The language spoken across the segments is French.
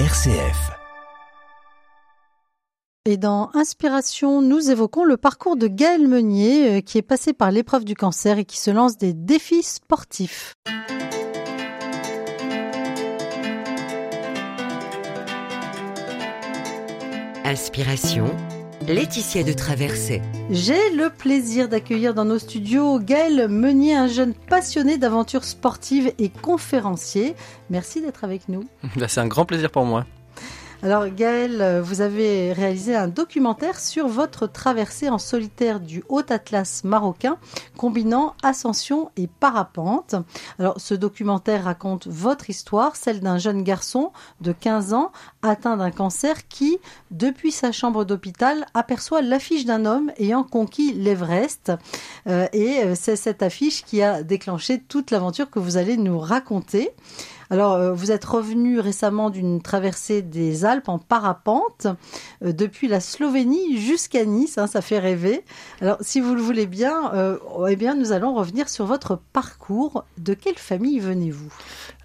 RCF. Et dans Inspiration, nous évoquons le parcours de Gaël Meunier, euh, qui est passé par l'épreuve du cancer et qui se lance des défis sportifs. Inspiration, Laetitia de Traversée. J'ai le plaisir d'accueillir dans nos studios Gaël Meunier, un jeune passionné d'aventures sportives et conférencier. Merci d'être avec nous. Bah, C'est un grand plaisir pour moi. Alors Gaël, vous avez réalisé un documentaire sur votre traversée en solitaire du Haut Atlas marocain, combinant ascension et parapente. Alors ce documentaire raconte votre histoire, celle d'un jeune garçon de 15 ans atteint d'un cancer qui, depuis sa chambre d'hôpital, aperçoit l'affiche d'un homme ayant conquis l'Everest. Euh, et euh, c'est cette affiche qui a déclenché toute l'aventure que vous allez nous raconter. Alors, euh, vous êtes revenu récemment d'une traversée des Alpes en parapente, euh, depuis la Slovénie jusqu'à Nice, hein, ça fait rêver. Alors, si vous le voulez bien, euh, eh bien, nous allons revenir sur votre parcours. De quelle famille venez-vous?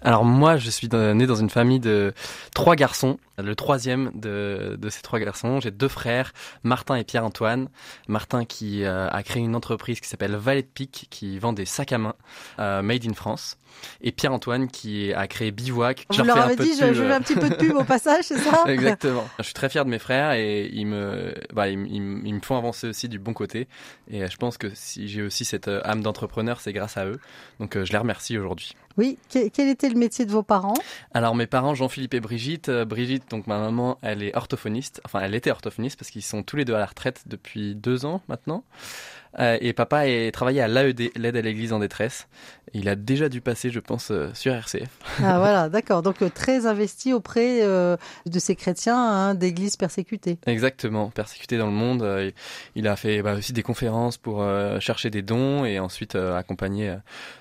Alors moi, je suis né dans une famille de trois garçons. Le troisième de, de ces trois garçons, j'ai deux frères, Martin et Pierre-Antoine. Martin qui euh, a créé une entreprise qui s'appelle Valet de Pique, qui vend des sacs à main euh, made in France. Et Pierre-Antoine qui a créé Bivouac. Vous leur peu dit, je, je fais un petit peu de pub au passage, c'est ça Exactement. Je suis très fier de mes frères et ils me, bah, ils, me- ils me- ils me font avancer aussi du bon côté. Et euh, je pense que si j'ai aussi cette euh, âme d'entrepreneur, c'est grâce à eux. Donc euh, je les remercie aujourd'hui. Oui, que- quel était le métier de vos parents? Alors mes parents, Jean-Philippe et Brigitte. euh, Brigitte, donc ma maman, elle est orthophoniste. Enfin, elle était orthophoniste parce qu'ils sont tous les deux à la retraite depuis deux ans maintenant. Euh, et papa est travaillé à l'AED, l'aide à l'église en détresse. Il a déjà dû passer, je pense, euh, sur RCF. Ah voilà, d'accord. Donc euh, très investi auprès de ces chrétiens hein, d'églises persécutées. Exactement, persécuté dans le monde. il a fait bah, aussi des conférences pour chercher des dons et ensuite accompagner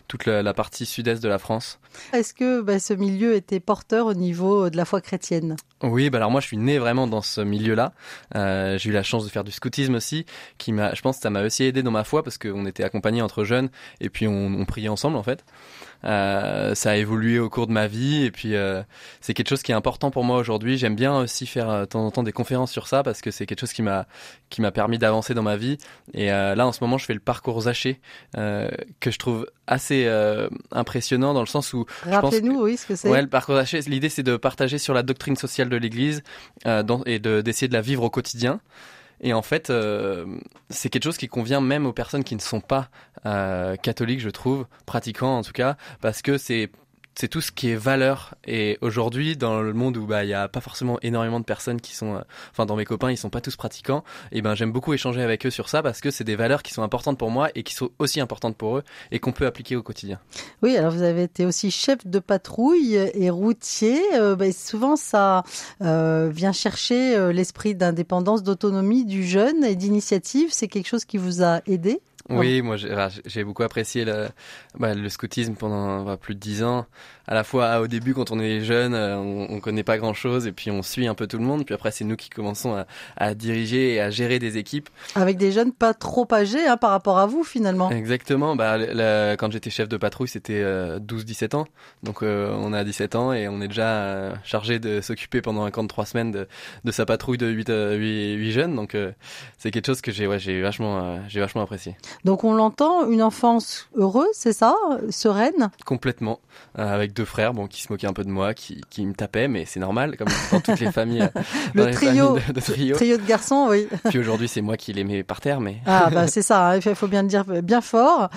toute la, la partie sud-est de la France. Est-ce que bah, ce milieu était porteur au niveau de la foi chrétienne? Oui, bah alors moi je suis né vraiment dans ce milieu-là. Euh, j'ai eu la chance de faire du scoutisme aussi, qui m'a, je pense, que ça m'a aussi aidé dans ma foi parce qu'on était accompagnés entre jeunes et puis on, on priait ensemble en fait. Euh, ça a évolué au cours de ma vie et puis euh, c'est quelque chose qui est important pour moi aujourd'hui. J'aime bien aussi faire euh, de temps en temps des conférences sur ça parce que c'est quelque chose qui m'a qui m'a permis d'avancer dans ma vie. Et euh, là en ce moment je fais le parcours Zaché que je trouve assez impressionnant dans le sens où Rappelez-nous, oui, ce que c'est. Ouais, le parcours Zaché, l'idée c'est de partager sur la doctrine sociale de l'Église et de- d'essayer de la vivre au quotidien. Et en fait, euh, c'est quelque chose qui convient même aux personnes qui ne sont pas euh, catholiques, je trouve, pratiquants en tout cas, parce que c'est c'est tout ce qui est valeur. Et aujourd'hui, dans le monde où bah il y a pas forcément énormément de personnes qui sont, euh, enfin dans mes copains, ils sont pas tous pratiquants. Et ben j'aime beaucoup échanger avec eux sur ça parce que c'est des valeurs qui sont importantes pour moi et qui sont aussi importantes pour eux et qu'on peut appliquer au quotidien. Oui, alors vous avez été aussi chef de patrouille et routier. Euh, bah, souvent, ça euh, vient chercher l'esprit d'indépendance, d'autonomie du jeune et d'initiative. C'est quelque chose qui vous a aidé? Oui, moi j'ai j'ai beaucoup apprécié le, bah, le scoutisme pendant bah, plus de dix ans. À la fois au début quand on est jeune, euh, on, on connaît pas grand chose et puis on suit un peu tout le monde. Puis après c'est nous qui commençons à, à diriger et à gérer des équipes. avec des jeunes pas trop âgés hein, par rapport à vous finalement. Exactement. Bah, quand j'étais chef de patrouille, c'était euh, 12-17 ans. Donc euh, on a 17 ans et on est déjà euh, chargé de s'occuper pendant un camp de trois semaines de, de sa patrouille de 8, euh, 8, 8 jeunes. Donc euh, c'est quelque chose que j'ai ouais, j'ai vachement, euh, j'ai vachement apprécié. Donc on l'entend, une enfance heureuse, c'est ça, sereine? Complètement. Euh, avec deux frères, bon, qui se moquaient un peu de moi, qui, qui me tapaient, mais c'est normal, comme dans toutes les familles. euh, Le les trio. familles de, de trio. Trio de garçons, oui. Puis aujourd'hui, c'est moi qui les mets par terre, mais Ah bah c'est ça, hein, il faut bien le dire bien fort.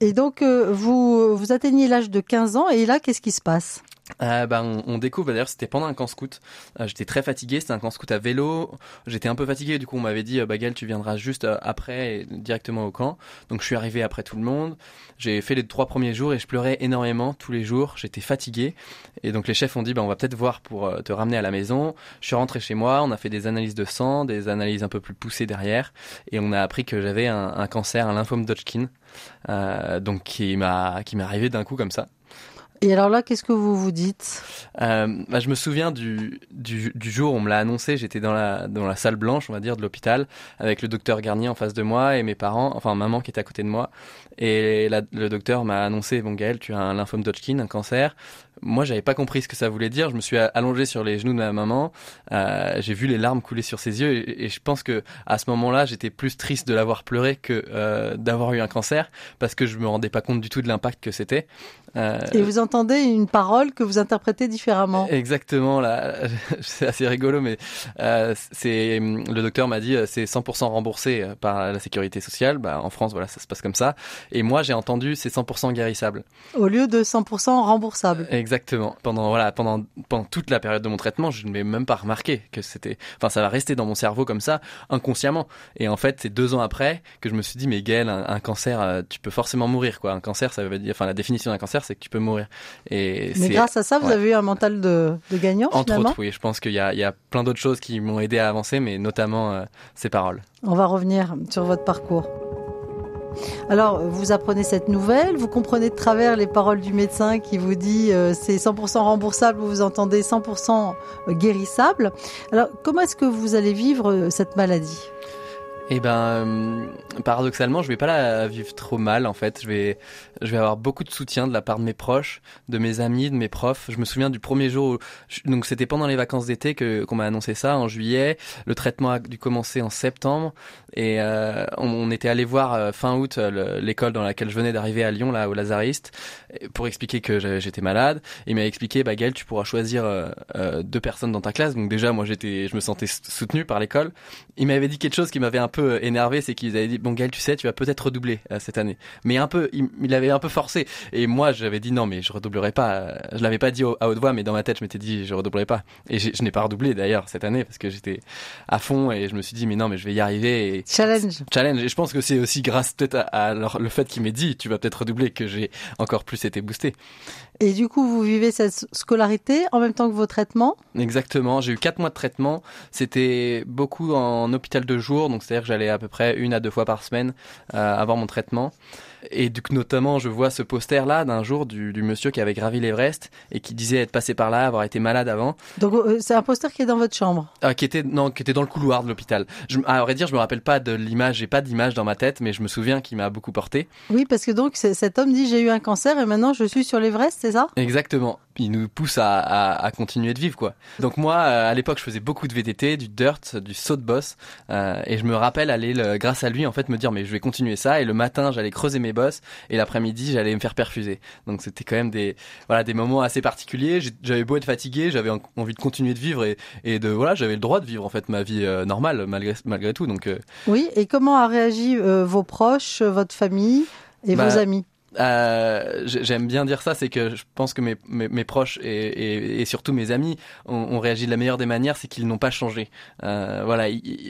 Et donc euh, vous vous atteignez l'âge de 15 ans et là qu'est-ce qui se passe? Euh, bah, on, découvre, d'ailleurs, c'était pendant un camp scout. Euh, j'étais très fatigué, c'était un camp scout à vélo. J'étais un peu fatigué, du coup, on m'avait dit, euh, Gaël, tu viendras juste euh, après, directement au camp. Donc, je suis arrivé après tout le monde. J'ai fait les trois premiers jours et je pleurais énormément tous les jours. J'étais fatigué. Et donc, les chefs ont dit, bah, on va peut-être voir pour euh, te ramener à la maison. Je suis rentré chez moi, on a fait des analyses de sang, des analyses un peu plus poussées derrière. Et on a appris que j'avais un, un cancer, un lymphome d'Hodgkin. Euh, donc, qui m'a, qui m'est arrivé d'un coup comme ça. Et alors là, qu'est-ce que vous vous dites? Euh, bah, je me souviens du, du, du jour où on me l'a annoncé. J'étais dans la, dans la salle blanche, on va dire, de l'hôpital, avec le docteur Garnier en face de moi et mes parents, enfin maman qui était à côté de moi. Et la- le docteur m'a annoncé, bon Gaël, tu as un lymphome d'Hodgkin, un cancer. Moi, j'avais pas compris ce que ça voulait dire. Je me suis allongé sur les genoux de ma maman. Euh, j'ai vu les larmes couler sur ses yeux et, et je pense que à ce moment-là, j'étais plus triste de l'avoir pleuré que euh, d'avoir eu un cancer parce que je me rendais pas compte du tout de l'impact que c'était. Euh, et vous entendez une parole que vous interprétez différemment. Exactement. Là, c'est assez rigolo, mais c'est le docteur m'a dit c'est 100% remboursé par la sécurité sociale. Bah, en France, voilà, ça se passe comme ça. Et moi, j'ai entendu c'est 100% guérissable. Au lieu de 100% remboursable. Exactement. Pendant voilà, pendant pendant toute la période de mon traitement, je ne m'ai même pas remarqué que c'était. Enfin, ça va rester dans mon cerveau comme ça, inconsciemment. Et en fait, c'est deux ans après que je me suis dit mais Gaël, un, un cancer, tu peux forcément mourir quoi. Un cancer, ça veut dire, enfin la définition d'un cancer, c'est que tu peux mourir. Et Mais grâce à ça, vous avez eu un mental de, de gagnant Entre finalement autres, oui. Je pense qu'il y a, il y a plein d'autres choses qui m'ont aidé à avancer, mais notamment euh, ces paroles. On va revenir sur votre parcours. Alors, vous apprenez cette nouvelle, vous comprenez de travers les paroles du médecin qui vous dit euh, c'est 100% remboursable, vous entendez 100% guérissable. Alors, comment est-ce que vous allez vivre euh, cette maladie? Eh ben, euh, paradoxalement, je vais pas la vivre trop mal en fait. Je vais, je vais avoir beaucoup de soutien de la part de mes proches, de mes amis, de mes profs. Je me souviens du premier jour, où, donc c'était pendant les vacances d'été que qu'on m'a annoncé ça en juillet. Le traitement a dû commencer en septembre et euh, on, on, était allé voir euh, fin août l'école dans laquelle je venais d'arriver à Lyon, là au Lazariste, pour expliquer que j'étais malade. Il m'a expliqué, bah Gaël, tu pourras choisir deux personnes dans ta classe. Donc déjà, moi j'étais, je me sentais soutenu par l'école. Il m'avait dit quelque chose qui m'avait un peu énervé, c'est qu'ils avaient dit bon Gaël, tu sais, tu vas peut-être redoubler euh, cette année. Mais un peu, il, il, avait un peu forcé. Et moi, j'avais dit non, mais je redoublerai pas. Je l'avais pas dit à haute voix, mais dans ma tête, je m'étais dit je redoublerai pas. Et je n'ai pas redoublé d'ailleurs cette année parce que j'étais à fond et je me suis dit mais non, mais je vais y arriver. Et challenge. Challenge. Et je pense que c'est aussi grâce peut-être à, le fait qu'il m'ait dit tu vas peut-être redoubler que j'ai encore plus été boosté. Et du coup, vous vivez cette scolarité en même temps que vos traitements? Exactement. J'ai eu quatre mois de traitement. C'était beaucoup en hôpital de jour, donc c'est-à-dire que j'allais à peu près une à deux fois par semaine euh, avoir mon traitement. Et coup, notamment, je vois ce poster-là d'un jour du, du, monsieur qui avait gravi l'Everest et qui disait être passé par là, avoir été malade avant. Donc, euh, c'est un poster qui est dans votre chambre ah, Qui était non, qui était dans le couloir de l'hôpital. À vrai dire, je me rappelle pas de l'image, j'ai pas d'image dans ma tête, mais je me souviens qu'il m'a beaucoup porté. Oui, parce que donc cet homme dit j'ai eu un cancer et maintenant je suis sur l'Everest, c'est ça? Exactement il nous pousse à, à, à, continuer de vivre quoi. Donc moi euh, à l'époque je faisais beaucoup de VTT, du dirt, du saut de boss euh, et je me rappelle aller le, grâce à lui en fait me dire mais je vais continuer ça et le matin j'allais creuser mes bosses et l'après-midi j'allais me faire perfuser. Donc c'était quand même des voilà des moments assez particuliers. J'avais beau être fatigué, j'avais envie de continuer de vivre et, et de voilà j'avais le droit de vivre en fait ma vie euh, normale malgré malgré tout. Donc euh, oui et comment a réagi euh, vos proches, votre famille et bah, vos amis? Euh, j'aime bien dire ça, c'est que je pense que mes, mes, mes proches et, et, et, surtout mes amis ont, ont, réagi de la meilleure des manières, c'est qu'ils n'ont pas changé. Euh, voilà,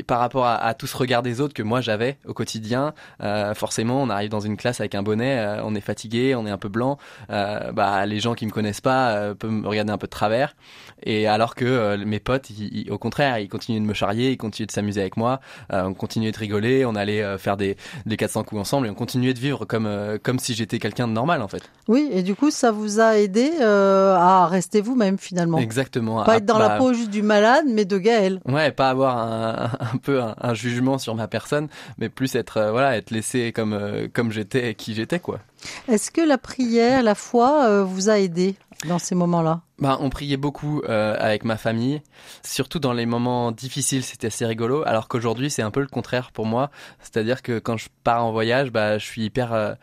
par rapport à, à, tout ce regard des autres que moi j'avais au quotidien, euh, forcément, on arrive dans une classe avec un bonnet, euh, on est fatigué, on est un peu blanc. Euh, bah, les gens qui me connaissent pas euh, peuvent me regarder un peu de travers. Et alors que mes potes, ils, au contraire, ils continuaient de me charrier, ils continuaient de s'amuser avec moi, on continuait de rigoler, on allait faire des, des 400 coups ensemble et on continuait de vivre comme comme si j'étais quelqu'un de normal en fait. Oui, et du coup, ça vous a aidé euh, à rester vous-même finalement. Exactement. Pas être dans bah, la peau juste du malade, mais de Gaël. Ouais, pas avoir un, un peu un, un, jugement sur ma personne, mais plus être euh, voilà, être laissé comme euh, comme j'étais, qui j'étais quoi. Est-ce que la prière, la foi, vous a aidé? Dans ces moments-là bah, on priait beaucoup euh, avec ma famille, surtout dans les moments difficiles, c'était assez rigolo. Alors qu'aujourd'hui, c'est un peu le contraire pour moi. C'est-à-dire que quand je pars en voyage, bah, je suis hyper euh,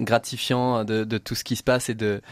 gratifiant de, de, tout ce qui se passe et de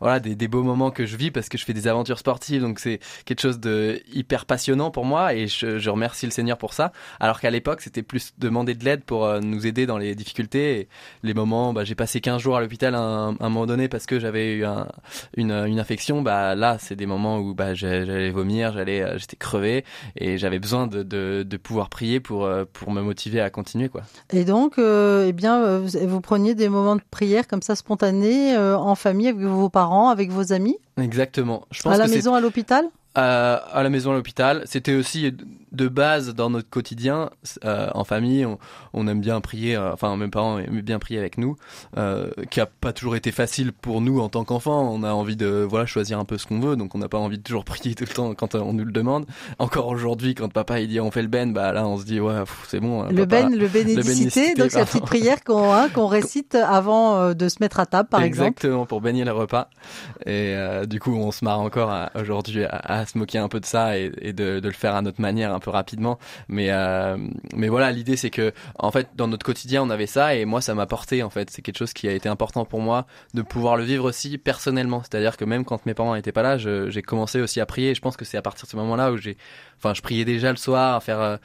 voilà des, beaux moments que je vis parce que je fais des aventures sportives. Donc c'est quelque chose de hyper passionnant pour moi et je, remercie le Seigneur pour ça. Alors qu'à l'époque c'était plus demander de l'aide pour euh, nous aider dans les difficultés les moments bah, j'ai passé 15 jours à l'hôpital à, un, moment donné parce que j'avais eu un, une, infection. Bah là c'est des moments où bah j'allais vomir j'allais euh, j'étais crevé et j'avais besoin de, pouvoir prier pour euh, pour me motiver à continuer quoi. Et donc eh bien vous preniez des moments de prière comme ça spontanés en famille avec vos parents? Avec vos amis? Exactement. Je pense à la maison, à l'hôpital? Euh, à la maison à l'hôpital. C'était aussi de base dans notre quotidien, euh, en famille, on, on, aime bien prier. Euh, enfin, mes parents aiment bien prier avec nous, euh, qui a pas toujours été facile pour nous en tant qu'enfants. On a envie de voilà choisir un peu ce qu'on veut, donc on n'a pas envie de toujours prier tout le temps quand on nous le demande. Encore aujourd'hui, quand papa il dit on fait le ben, bah là on se dit ouais c'est bon. Hein, le ben, le bénédicité, donc c'est la petite prière qu'on hein, qu'on récite avant de se mettre à table, par exemple. Exactement pour bénir le repas. Et du coup, on se marre encore aujourd'hui à, à, se moquer un peu de ça et, et de, le faire à notre manière un peu rapidement. Mais euh, mais voilà, l'idée c'est que en fait dans notre quotidien on avait ça et moi ça m'a porté en fait. C'est quelque chose qui a été important pour moi de pouvoir le vivre aussi personnellement. C'est-à-dire que même quand mes parents n'étaient pas là, j'ai commencé aussi à prier. je pense que c'est à partir de ce moment-là où j'ai, enfin je priais déjà le soir, faire, euh,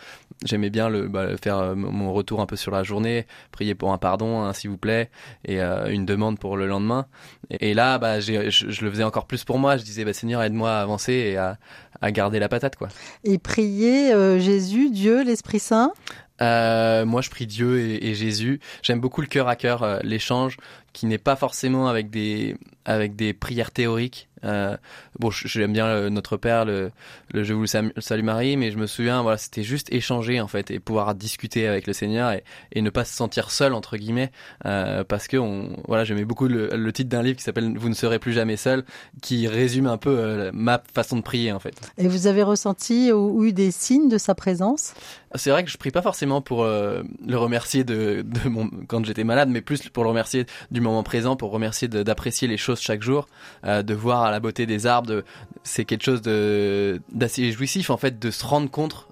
j'aimais bien le bah, faire euh, mon retour un peu sur la journée, prier pour un pardon, hein, s'il vous plaît, et une demande pour le lendemain. Et, là, bah, je, je, le faisais encore plus pour moi. Je disais, bah, Seigneur, aide-moi à avancer et à, à garder la patate, quoi. Et prier euh, Jésus, Dieu, l'Esprit Saint? Euh, moi, je prie Dieu et, et Jésus. J'aime beaucoup le cœur à cœur, euh, l'échange qui n'est pas forcément avec des avec des prières théoriques, euh, bon, j'aime bien notre Père, le, le Je vous salue Marie, mais je me souviens, voilà, c'était juste échanger en fait et pouvoir discuter avec le Seigneur et, et ne pas se sentir seul entre guillemets, euh, parce que on, voilà, j'aimais beaucoup le, le titre d'un livre qui s'appelle Vous ne serez plus jamais seul, qui résume un peu euh, ma façon de prier en fait. Et vous avez ressenti ou eu des signes de sa présence? C'est vrai que je prie pas forcément pour euh, le remercier de, mon quand j'étais malade, mais plus pour le remercier du moment présent, pour remercier d'apprécier les choses chaque jour, euh, de voir la beauté des arbres, c'est quelque chose d'assez jouissif en fait de se rendre compte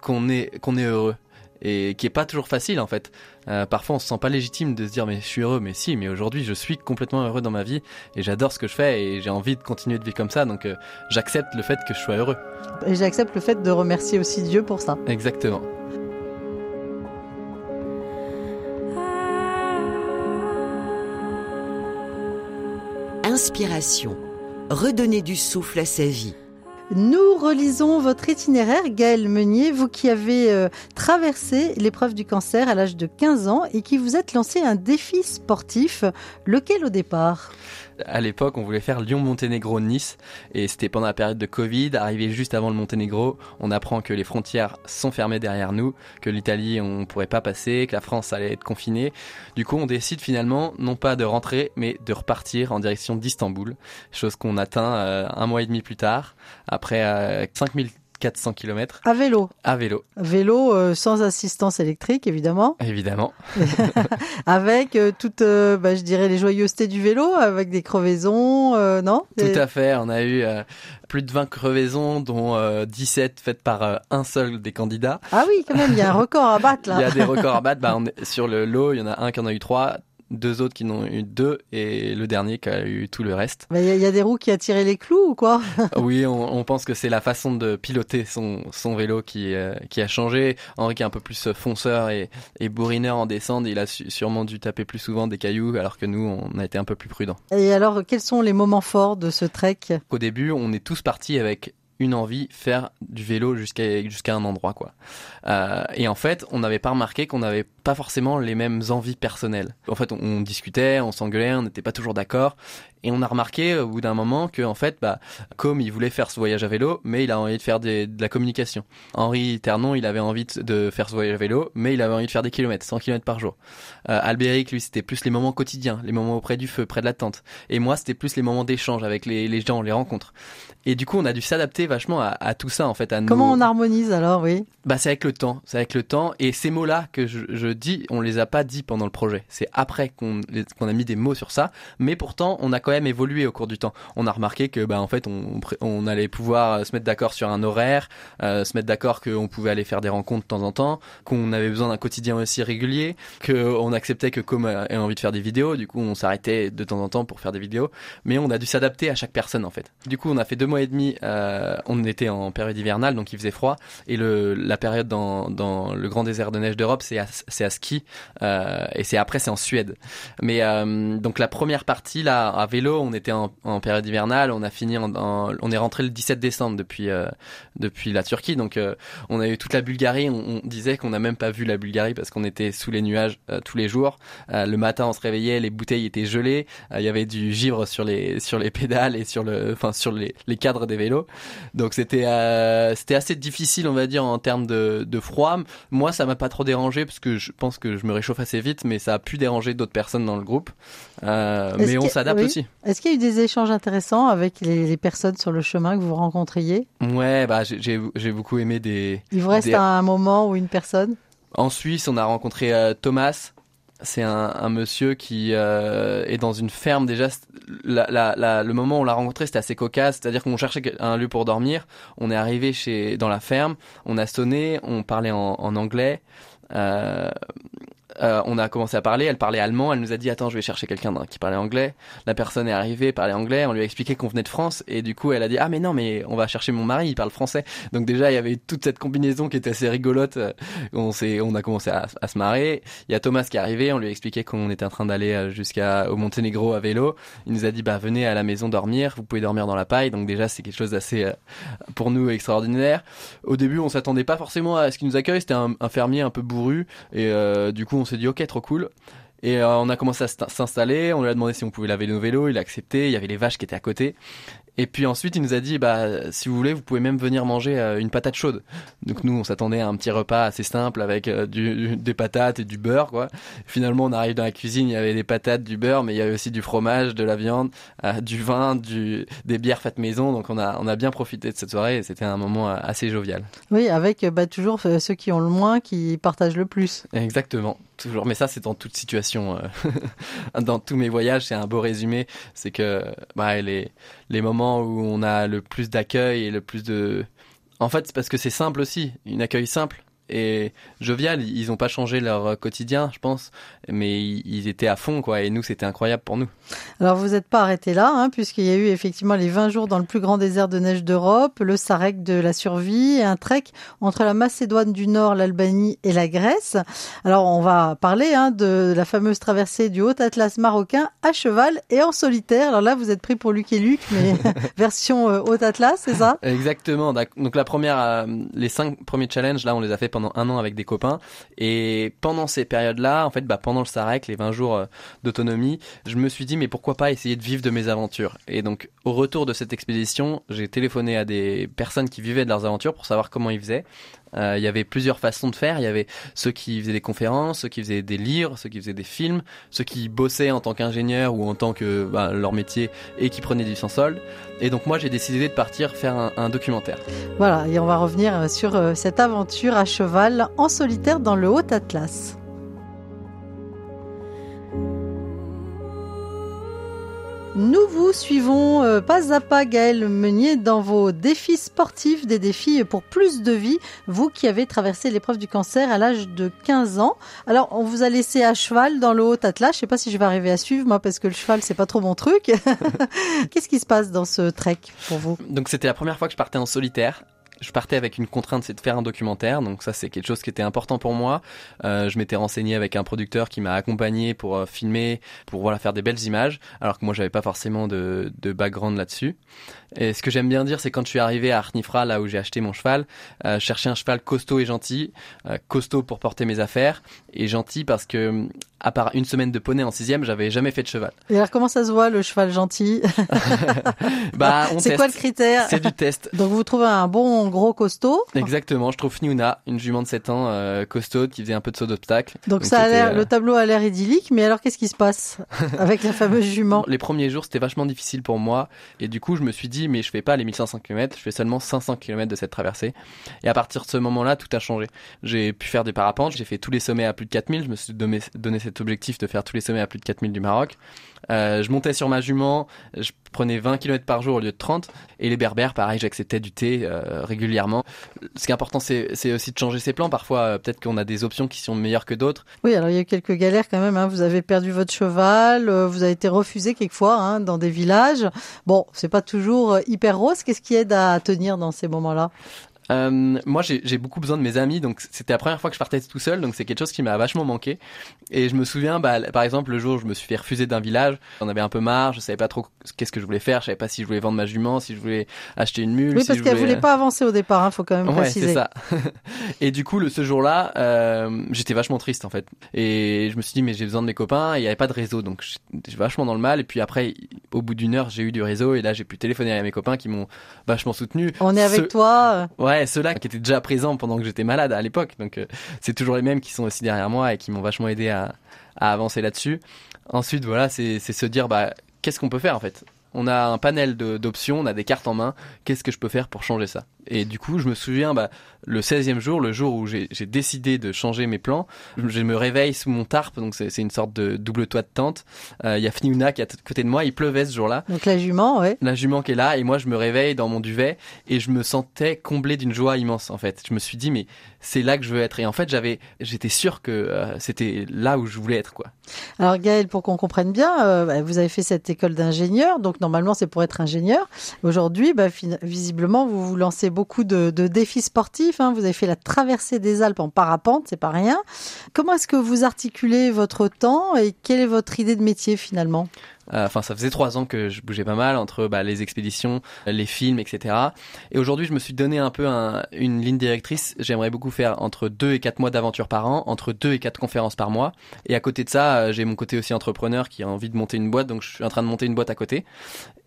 qu'on est qu'on est heureux et qui est pas toujours facile en fait. Euh, parfois on se sent pas légitime de se dire mais je suis heureux, mais si, mais aujourd'hui je suis complètement heureux dans ma vie et j'adore ce que je fais et j'ai envie de continuer de vivre comme ça, donc euh, j'accepte le fait que je sois heureux. Et j'accepte le fait de remercier aussi Dieu pour ça. Exactement. Inspiration redonner du souffle à sa vie. Nous relisons votre itinéraire, Gaël Meunier, vous qui avez euh, traversé l'épreuve du cancer à l'âge de 15 ans et qui vous êtes lancé un défi sportif, lequel au départ? À l'époque, on voulait faire Lyon-Monténégro-Nice et c'était pendant la période de Covid, arrivé juste avant le Monténégro, on apprend que les frontières sont fermées derrière nous, que l'Italie on pourrait pas passer, que la France allait être confinée. Du coup, on décide finalement non pas de rentrer, mais de repartir en direction d'Istanbul, chose qu'on atteint euh, un mois et demi plus tard, après euh, 5000 400 km. À vélo. À vélo. Vélo euh, sans assistance électrique, évidemment. Évidemment. avec euh, toutes, euh, bah, je dirais, les joyeusetés du vélo, avec des crevaisons, non? Tout à fait. On a eu plus de 20 crevaisons, dont 17 faites par un seul des candidats. Ah oui, quand même, il y a un record à battre là. il y a des records à battre. Bah, on est, sur le lot, il y en a un qui en a eu trois deux autres qui n'ont eu deux et le dernier qui a eu tout le reste. Il y, a des roues qui a tiré les clous ou quoi Oui, on, on, pense que c'est la façon de piloter son, son vélo qui, euh, qui a changé. Henri qui est un peu plus fonceur et, et bourrineur en descente, il a sûrement dû taper plus souvent des cailloux alors que nous, on a été un peu plus prudents. Et alors, quels sont les moments forts de ce trek? Au début, on est tous partis avec une envie, faire du vélo jusqu'à un endroit quoi. Euh, et en fait, on n'avait pas remarqué qu'on n'avait pas forcément les mêmes envies personnelles. En fait, on, discutait, on s'engueulait, on n'était pas toujours d'accord. Et on a remarqué au bout d'un moment que, en fait, bah, comme il voulait faire ce voyage à vélo, mais il a envie de faire de la communication. Henri Ternon, il avait envie de, faire ce voyage à vélo, mais il avait envie de faire des kilomètres, 100 kilomètres par jour. Euh, Albéric, lui, c'était plus les moments quotidiens, les moments auprès du feu, près de la tente. Et moi, c'était plus les moments d'échange avec les, les, gens, les rencontres. Et du coup, on a dû s'adapter vachement à, à, tout ça, en fait. À Comment on harmonise alors, oui? Bah, c'est avec le temps. C'est avec le temps. Et ces mots-là que je, je dit, on les a pas dit pendant le projet. C'est après qu'on qu'on a mis des mots sur ça, mais pourtant on a quand même évolué au cours du temps. On a remarqué que bah en fait on, allait pouvoir se mettre d'accord sur un horaire, euh, se mettre d'accord qu'on pouvait aller faire des rencontres de temps en temps, qu'on avait besoin d'un quotidien aussi régulier, qu'on acceptait que comme ait envie de faire des vidéos, du coup on s'arrêtait de temps en temps pour faire des vidéos, mais on a dû s'adapter à chaque personne en fait. Du coup on a fait deux mois et demi, euh, on était en période hivernale donc il faisait froid et le la période dans le grand désert de neige d'Europe c'est à ski euh, et c'est après c'est en Suède. Mais euh, donc la première partie là vélo vélo, on était en, période hivernale, on a fini en, on est rentré le 17 décembre depuis euh, depuis la Turquie, donc euh, on a eu toute la Bulgarie. On, disait qu'on n'a même pas vu la Bulgarie parce qu'on était sous les nuages tous les jours. le matin, on se réveillait, les bouteilles étaient gelées, il y avait du givre sur les sur les pédales et sur le, enfin sur les, les cadres des vélos. Donc c'était c'était assez difficile, on va dire, en termes de, de froid. Moi, ça m'a pas trop dérangé parce que je pense que je me réchauffe assez vite, mais ça a pu déranger d'autres personnes dans le groupe. Euh, mais on s'adapte aussi. Est-ce qu'il y a eu des échanges intéressants avec les, personnes sur le chemin que vous rencontriez? Ouais, bah j'ai beaucoup aimé des. Il vous reste un moment ou une personne? En Suisse, on a rencontré euh, Thomas. C'est un, monsieur qui euh, est dans une ferme déjà. le moment où on l'a rencontré, c'était assez cocasse. C'est-à-dire qu'on cherchait un lieu pour dormir. On est arrivé chez dans la ferme. On a sonné. On parlait en, en anglais. Euh, euh, on a commencé à parler, elle parlait allemand, elle nous a dit attends je vais chercher quelqu'un qui parlait anglais. La personne est arrivée, parlait anglais, on lui a expliqué qu'on venait de France et du coup elle a dit ah mais non mais on va chercher mon mari, il parle français. Donc déjà il y avait toute cette combinaison qui était assez rigolote. On s'est, on a commencé à, se marrer. Il y a Thomas qui est arrivé, on lui a expliqué qu'on était en train d'aller euh, jusqu'à au Monténégro à vélo. Il nous a dit bah venez à la maison dormir, vous pouvez dormir dans la paille. Donc déjà c'est quelque chose d'assez euh, pour nous extraordinaire. Au début on s'attendait pas forcément à ce qu'il nous accueille, c'était un, fermier un peu bourru et du coup on s'est dit ok trop cool. Et euh, on a commencé à s'installer, on lui a demandé si on pouvait laver nos vélos, il a accepté, il y avait les vaches qui étaient à côté. Et puis ensuite, il nous a dit, bah, si vous voulez, vous pouvez même venir manger euh, une patate chaude. Donc nous, on s'attendait à un petit repas assez simple avec euh, du, des patates et du beurre, quoi. Finalement, on arrive dans la cuisine, il y avait des patates, du beurre, mais il y avait aussi du fromage, de la viande, du vin, du, des bières faites maison. Donc on a, on a bien profité de cette soirée et c'était un moment assez jovial. Oui, avec bah, toujours ceux qui ont le moins qui partagent le plus. Exactement, toujours. Mais ça, c'est dans toute situation. dans tous mes voyages, c'est un beau résumé. C'est que bah, les, les moments où on a le plus d'accueil et le plus de... En fait, c'est parce que c'est simple aussi, une accueil simple et jovial. Ils n'ont pas changé leur quotidien, je pense, mais ils étaient à fond, quoi. Et nous, c'était incroyable pour nous. Alors, vous n'êtes pas arrêté là, hein, puisqu'il y a eu effectivement les 20 jours dans le plus grand désert de neige d'Europe, le Sarek de la survie et un trek entre la Macédoine du Nord, l'Albanie et la Grèce. Alors, on va parler hein, de la fameuse traversée du Haut Atlas marocain à cheval et en solitaire. Alors là, vous êtes pris pour Luc et Luc, mais version euh, Haut Atlas, c'est ça? Exactement. Donc la première, euh, les cinq premiers challenges, là, on les a fait pendant un an avec des copains. Et pendant ces périodes-là, en fait, bah, pendant le Sarek, les 20 jours euh, d'autonomie, je me suis dit, mais pourquoi pas essayer de vivre de mes aventures? Et donc, au retour de cette expédition, j'ai téléphoné à des personnes qui vivaient de leurs aventures pour savoir comment ils faisaient. Euh, il y avait plusieurs façons de faire. Il y avait ceux qui faisaient des conférences, ceux qui faisaient des livres, ceux qui faisaient des films, ceux qui bossaient en tant qu'ingénieur ou en tant que bah, leur métier et qui prenaient du sans solde. Et donc moi j'ai décidé de partir faire un, un, documentaire. Voilà, et on va revenir sur euh, cette aventure à cheval en solitaire dans le Haut Atlas. Nous vous suivons euh, pas à pas, Gaël Meunier, dans vos défis sportifs, des défis pour plus de vie. Vous qui avez traversé l'épreuve du cancer à l'âge de 15 ans. Alors, on vous a laissé à cheval dans le Haut-Atlas. Je sais pas si je vais arriver à suivre, moi, parce que le cheval, c'est pas trop mon truc. Qu'est-ce qui se passe dans ce trek pour vous? Donc, c'était la première fois que je partais en solitaire je partais avec une contrainte, c'est de faire un documentaire. Donc ça, c'est quelque chose qui était important pour moi. Euh, je m'étais renseigné avec un producteur qui m'a accompagné pour euh, filmer, pour voilà faire des belles images, alors que moi, j'avais pas forcément de, de background là-dessus. Et ce que j'aime bien dire, c'est quand je suis arrivé à Arnifra, là où j'ai acheté mon cheval, euh, chercher un cheval costaud et gentil, euh, costaud pour porter mes affaires, et gentil parce que à part une semaine de poney en sixième, j'avais jamais fait de cheval. Et alors comment ça se voit le cheval gentil Bah, c'est quoi le critère C'est du test. Donc vous trouvez un bon gros costaud Exactement. Je trouve Fniuna, une jument de 7 ans, euh, costaude, qui faisait un peu de saut d'obstacle. Donc, ça a l'air, euh, le tableau a l'air idyllique, mais alors qu'est-ce qui se passe avec la fameuse jument Les premiers jours, c'était vachement difficile pour moi, et du coup, je me suis dit, mais je fais pas les 1500 km, je fais seulement 500 km de cette traversée. Et à partir de ce moment-là, tout a changé. J'ai pu faire des parapentes, j'ai fait tous les sommets à plus de 4000, je me suis donné, donné objectif de faire tous les sommets à plus de 4000 du Maroc. Euh, je montais sur ma jument, je prenais 20 km par jour au lieu de 30. Et les berbères, pareil, j'acceptais du thé euh, régulièrement. Ce qui est important, c'est aussi de changer ses plans. Parfois, euh, peut-être qu'on a des options qui sont meilleures que d'autres. Oui, alors il y a quelques galères quand même. Hein. Vous avez perdu votre cheval, vous avez été refusé quelquefois hein, dans des villages. Bon, c'est pas toujours hyper rose. Qu'est-ce qui aide à tenir dans ces moments-là? Euh, moi, j'ai j'ai beaucoup besoin de mes amis, donc c'était la première fois que je partais tout seul, donc c'est quelque chose qui m'a vachement manqué. Et je me souviens, bah, par exemple, le jour où je me suis fait refuser d'un village, j'en avais un peu marre, je savais pas trop qu'est-ce que je voulais faire, je savais pas si je voulais vendre ma jument, si je voulais acheter une mule. Oui, parce qu'elle voulais- voulait pas avancer au départ, hein, faut quand même Ouais, préciser. c'est ça. et du coup, le, ce jour-là, euh, j'étais vachement triste en fait. Et je me suis dit, mais j'ai besoin de mes copains. Il n'y avait pas de réseau, donc j'étais vachement dans le mal. Et puis après, au bout d'une heure, j'ai eu du réseau. Et là, j'ai pu téléphoner à mes copains qui m'ont vachement soutenu. On est avec toi. Ouais, ceux-là qui étaient déjà présents pendant que j'étais malade à l'époque. Donc euh, c'est toujours les mêmes qui sont aussi derrière moi et qui m'ont vachement aidé à, à avancer là-dessus. Ensuite, voilà, c'est se dire, bah, qu'est-ce qu'on peut faire en fait? On a un panel d'options, on a des cartes en main. Qu'est-ce que je peux faire pour changer ça? Et du coup, je me souviens, bah, le 16e jour, le jour où j'ai décidé de changer mes plans, je me réveille sous mon tarp, donc c'est une sorte de double toit de tente. Euh, Il y a Fniouna qui est à côté de moi, il pleuvait ce jour-là Donc la jument, ouais. la jument qui est là et moi je me réveille dans mon duvet et je me sentais comblé d'une joie immense en fait. Je me suis dit mais c'est là que je veux être et en fait j'avais j'étais sûr que euh, c'était là où je voulais être quoi. Alors Gaël, pour qu'on comprenne bien, euh, bah, vous avez fait cette école d'ingénieur, donc normalement c'est pour être ingénieur. Aujourd'hui, bah, visiblement, vous vous lancez beaucoup de, de défis sportifs. Hein. Vous avez fait la traversée des Alpes en parapente, c'est pas rien. Comment est-ce que vous articulez votre temps et quelle est votre idée de métier finalement? Euh, Enfin ça faisait trois ans que je bougeais pas mal entre bah, les expéditions, les films, etc. Et aujourd'hui je me suis donné un peu un- une ligne directrice. J'aimerais beaucoup faire entre deux et quatre mois d'aventure par an, entre deux et quatre conférences par mois. Et à côté de ça, euh, j'ai mon côté aussi entrepreneur qui a envie de monter une boîte, donc je suis en train de monter une boîte à côté.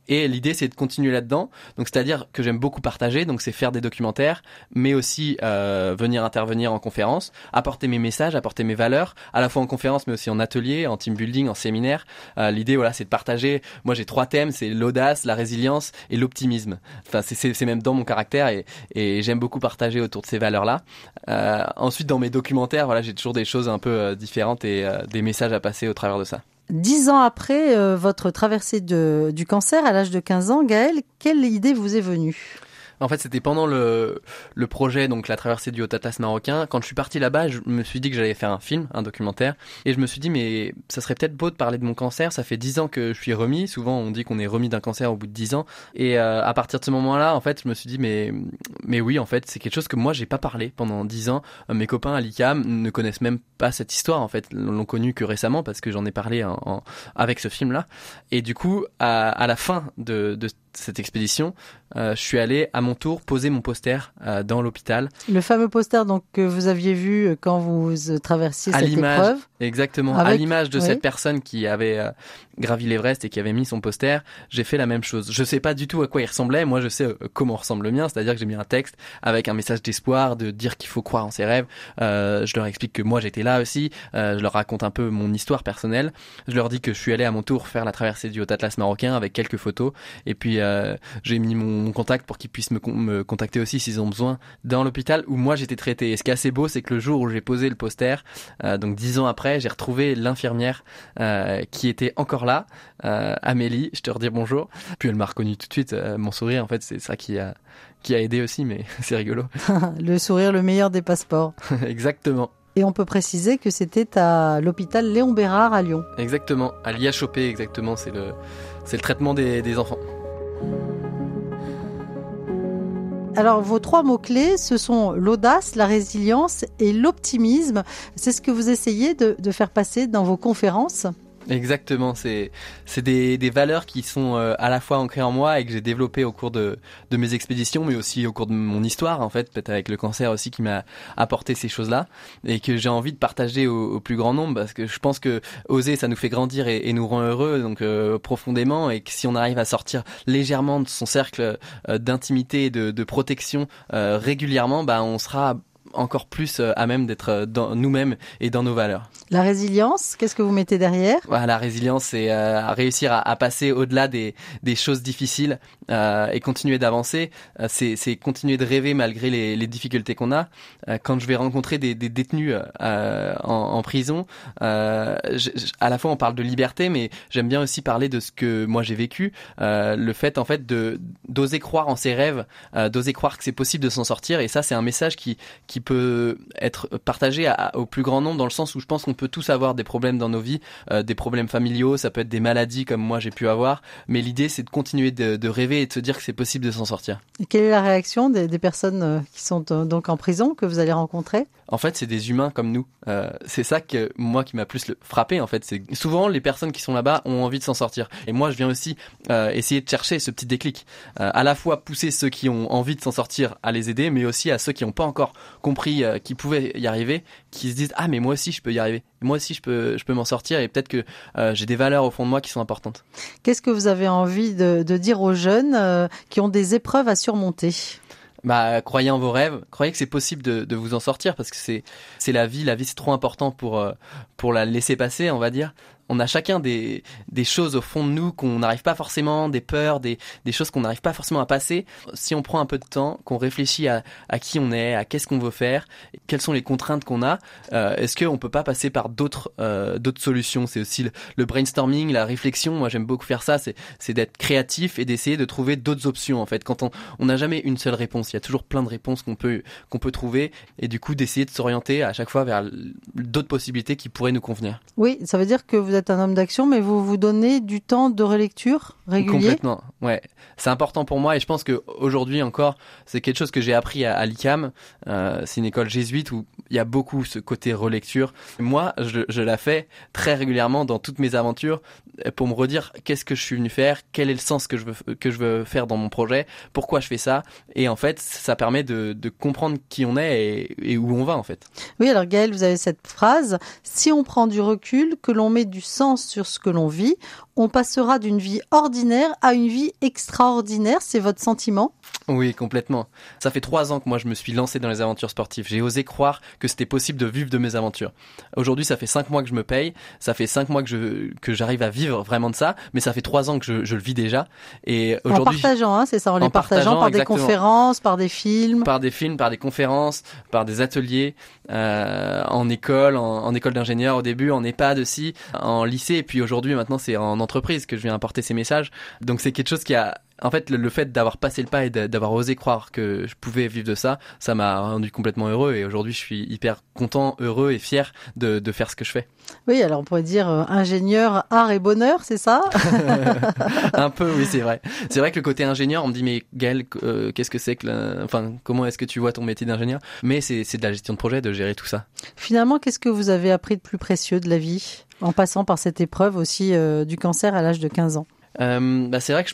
Et l'idée, c'est de continuer là-dedans. Donc, c'est-à-dire que j'aime beaucoup partager. Donc, c'est faire des documentaires, mais aussi euh, venir intervenir en conférence, apporter mes messages, apporter mes valeurs, à la fois en conférence, mais aussi en atelier, en team building, en séminaire. Euh, l'idée, voilà, c'est de partager. Moi, j'ai trois thèmes c'est l'audace, la résilience et l'optimisme. Enfin, c'est- même dans mon caractère et, et j'aime beaucoup partager autour de ces valeurs-là. Euh, ensuite, dans mes documentaires, voilà, j'ai toujours des choses un peu euh, différentes et euh, des messages à passer au travers de ça. Dix ans après euh, votre traversée du cancer, à l'âge de 15 ans, Gaël, quelle idée vous est venue? En fait, c'était pendant le, le projet, donc la traversée du Haut-Atlas marocain. Quand je suis parti là-bas, je me suis dit que j'allais faire un film, un documentaire. Et je me suis dit, mais ça serait peut-être beau de parler de mon cancer. Ça fait dix ans que je suis remis. Souvent, on dit qu'on est remis d'un cancer au bout de dix ans. Et euh, à partir de ce moment-là, en fait, je me suis dit, mais, mais oui, en fait, c'est quelque chose que moi, j'ai pas parlé pendant dix ans. Euh, Mes copains à l'ICAM ne connaissent même pas cette histoire, en fait. L'ont connu que récemment parce que j'en ai parlé en, en- avec ce film-là. Et du coup, à, à la fin de, de cette expédition, euh, je suis allé à mon tour poser mon poster euh, dans l'hôpital. Le fameux poster donc que vous aviez vu euh, quand vous traversiez À cette épreuve. Exactement. À l'image de oui. cette personne qui avait gravi l'Everest et qui avait mis son poster, j'ai fait la même chose. Je sais pas du tout à quoi il ressemblait. Moi, je sais euh, comment ressemble le mien. C'est-à-dire que j'ai mis un texte avec un message d'espoir, de dire qu'il faut croire en ses rêves. Euh, je leur explique que moi, j'étais là aussi. Euh, je leur raconte un peu mon histoire personnelle. Je leur dis que je suis allé à mon tour faire la traversée du Haut-Atlas marocain avec quelques photos. Et puis, euh, j'ai mis mon, mon contact pour qu'ils puissent me, con- me contacter aussi s'ils ont besoin dans l'hôpital où moi j'étais traité. Et ce qui est assez beau, c'est que le jour où j'ai posé le poster, euh, donc dix ans après, j'ai retrouvé l'infirmière euh, qui était encore là, euh, Amélie. Je te redis bonjour. Puis elle m'a reconnu tout de suite. euh, mon sourire, en fait, c'est ça qui a qui a aidé aussi, mais c'est rigolo. le sourire le meilleur des passeports. exactement, Et on peut préciser que c'était à l'hôpital Léon Bérard à Lyon. exactement. À l'IHOP, exactement. C'est le c'est le traitement des, des enfants. Alors vos trois mots-clés, ce sont l'audace, la résilience et l'optimisme. C'est ce que vous essayez de, de faire passer dans vos conférences. Exactement, c'est c'est des, des valeurs qui sont euh, à la fois ancrées en moi et que j'ai développées au cours de, de mes expéditions, mais aussi au cours de mon histoire en fait, peut-être avec le cancer aussi qui m'a apporté ces choses-là et que j'ai envie de partager au, au plus grand nombre parce que je pense que oser ça nous fait grandir et, et nous rend heureux donc euh, profondément et que si on arrive à sortir légèrement de son cercle euh, d'intimité et de, de protection euh, régulièrement, bah on sera encore plus euh, à même d'être euh, dans nous-mêmes et dans nos valeurs. La résilience, qu'est-ce que vous mettez derrière? Voilà, la résilience, c'est euh, réussir à, à passer au-delà des, des choses difficiles euh, et continuer d'avancer. Euh, c'est, continuer de rêver malgré les, les difficultés qu'on a. Quand je vais rencontrer des, des détenus en, en prison, je- à la fois on parle de liberté, mais j'aime bien aussi parler de ce que moi j'ai vécu. Le fait en fait de d'oser croire en ses rêves, d'oser croire que c'est possible de s'en sortir. Et ça, c'est un message qui qui peut être partagé au plus grand nombre dans le sens où je pense qu'on peut tous avoir des problèmes dans nos vies, euh, des problèmes familiaux, ça peut être des maladies comme moi j'ai pu avoir, mais l'idée c'est de continuer de, de, rêver et de se dire que c'est possible de s'en sortir. Et quelle est la réaction des, des personnes euh, qui sont donc en prison que vous allez rencontrer? En fait, c'est des humains comme nous. Euh, c'est ça que moi qui m'a plus frappé en fait. C'est souvent les personnes qui sont là-bas ont envie de s'en sortir. Et moi, je viens aussi euh, essayer de chercher ce petit déclic. Euh, à la fois pousser ceux qui ont envie de s'en sortir à les aider, mais aussi à ceux qui n'ont pas encore compris euh, qu'ils pouvaient y arriver, qui se disent ah mais moi aussi je peux y arriver. Moi aussi je peux je peux m'en sortir et peut-être que euh, j'ai des valeurs au fond de moi qui sont importantes. Qu'est-ce que vous avez envie de, de dire aux jeunes euh, qui ont des épreuves à surmonter? Bah, croyez en vos rêves, croyez que c'est possible de, de, vous en sortir parce que c'est c'est la vie, la vie c'est trop important pour euh, pour la laisser passer, on va dire on a chacun des, choses au fond de nous qu'on n'arrive pas forcément, des peurs, des, choses qu'on n'arrive pas forcément à passer. Si on prend un peu de temps, qu'on réfléchit à, qui on est, à qu'est-ce qu'on veut faire, quelles sont les contraintes qu'on a, euh, est-ce qu'on peut pas passer par d'autres euh, solutions? C'est aussi le, brainstorming, la réflexion. Moi, j'aime beaucoup faire ça. C'est d'être créatif et d'essayer de trouver d'autres options. En fait, quand on on n'a jamais une seule réponse, il y a toujours plein de réponses qu'on peut qu'on peut trouver et du coup d'essayer de s'orienter à chaque fois vers d'autres possibilités qui pourraient nous convenir. Oui, ça veut dire que vous êtes un homme d'action, mais vous vous donnez du temps de relecture régulier? Complètement, ouais. C'est important pour moi et je pense que aujourd'hui encore, c'est quelque chose que j'ai appris à, l'ICAM. Euh, c'est une école jésuite où il y a beaucoup ce côté relecture. Moi, je, je la fais très régulièrement dans toutes mes aventures pour me redire qu'est-ce que je suis venu faire, quel est le sens que je veux que je veux faire dans mon projet, pourquoi je fais ça. Et en fait, ça permet de, de comprendre qui on est et, et où on va en fait. Oui, alors Gaël, vous avez cette phrase si on prend du recul, que l'on met du sens sur ce que l'on vit, on passera d'une vie ordinaire à une vie extraordinaire. C'est votre sentiment? Oui, complètement. Ça fait trois ans que moi je me suis lancé dans les aventures sportives. J'ai osé croire que c'était possible de vivre de mes aventures. Aujourd'hui, ça fait cinq mois que je me paye. Ça fait cinq mois que je que j'arrive à vivre vraiment de ça. Mais ça fait trois ans que je, je le vis déjà. Et aujourd'hui, en partageant, hein, c'est ça, en, les partageant, par des conférences, par des films, par des films, par des conférences, par des ateliers, euh, en école, en, en école d'ingénieur au début, en EHPAD aussi, en lycée, et puis aujourd'hui maintenant c'est en entreprise que je viens apporter ces messages. Donc c'est quelque chose qui a en fait, le, fait d'avoir passé le pas et d'avoir osé croire que je pouvais vivre de ça, ça m'a rendu complètement heureux. Et aujourd'hui, je suis hyper content, heureux et fier de, de, faire ce que je fais. Oui, alors on pourrait dire euh, ingénieur, art et bonheur, c'est ça? Un peu, oui, c'est vrai. C'est vrai que le côté ingénieur, on me dit, mais Gaël, euh, qu'est-ce que c'est que, enfin, comment est-ce que tu vois ton métier d'ingénieur? Mais c'est de la gestion de projet, de gérer tout ça. Finalement, qu'est-ce que vous avez appris de plus précieux de la vie? En passant par cette épreuve aussi euh, du cancer à l'âge de 15 ans euh, bah c'est vrai que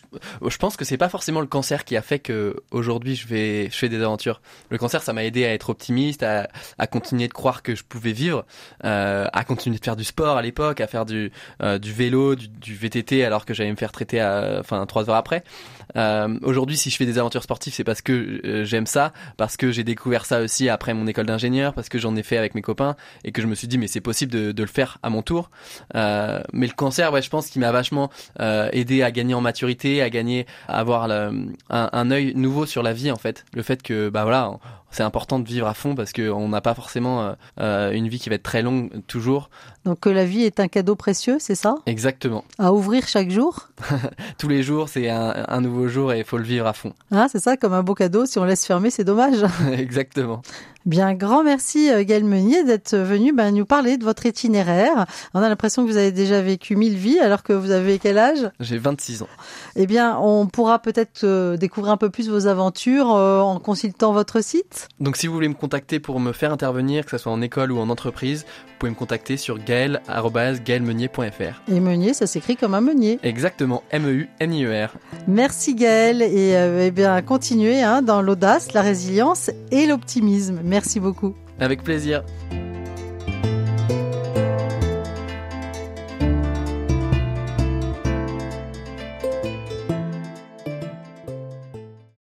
je, pense que c'est pas forcément le cancer qui a fait que aujourd'hui je vais je fais des aventures. Le cancer ça m'a aidé à être optimiste, à, continuer de croire que je pouvais vivre, euh, à continuer de faire du sport à l'époque, à faire du euh, vélo, du, du, VTT alors que j'allais me faire traiter à enfin trois heures après. Euh, aujourd'hui si je fais des aventures sportives c'est parce que euh, j'aime ça, parce que j'ai découvert ça aussi après mon école d'ingénieur, parce que j'en ai fait avec mes copains et que je me suis dit mais c'est possible de, de le faire à mon tour. Euh, mais le cancer ouais je pense qu'il m'a vachement aidé à gagner en maturité, à gagner, à avoir un, un œil nouveau sur la vie en fait. Le fait que bah voilà, c'est important de vivre à fond parce qu'on n'a pas forcément euh, euh, une vie qui va être très longue toujours. Donc que la vie est un cadeau précieux, c'est ça? Exactement. À ouvrir chaque jour? Tous les jours, c'est un, un, nouveau jour et il faut le vivre à fond. Ah, c'est ça, comme un beau cadeau, si on laisse fermer, c'est dommage. Exactement. Bien, grand merci euh, Gaël Meunier d'être venu ben, nous parler de votre itinéraire. On a l'impression que vous avez déjà vécu mille vies alors que vous avez quel âge? J'ai 26 ans. Eh bien, on pourra peut-être euh, découvrir un peu plus vos aventures euh, en consultant votre site. Donc si vous voulez me contacter pour me faire intervenir, que ce soit en école ou en entreprise, vous pouvez me contacter sur gaël.gaëlmeunier.fr. Et Meunier, ça s'écrit comme un meunier. Exactement, M-E-U-N-I-E-R. Merci Gaël et eh bien continuez hein, dans l'audace, la résilience et l'optimisme. Merci beaucoup. Avec plaisir.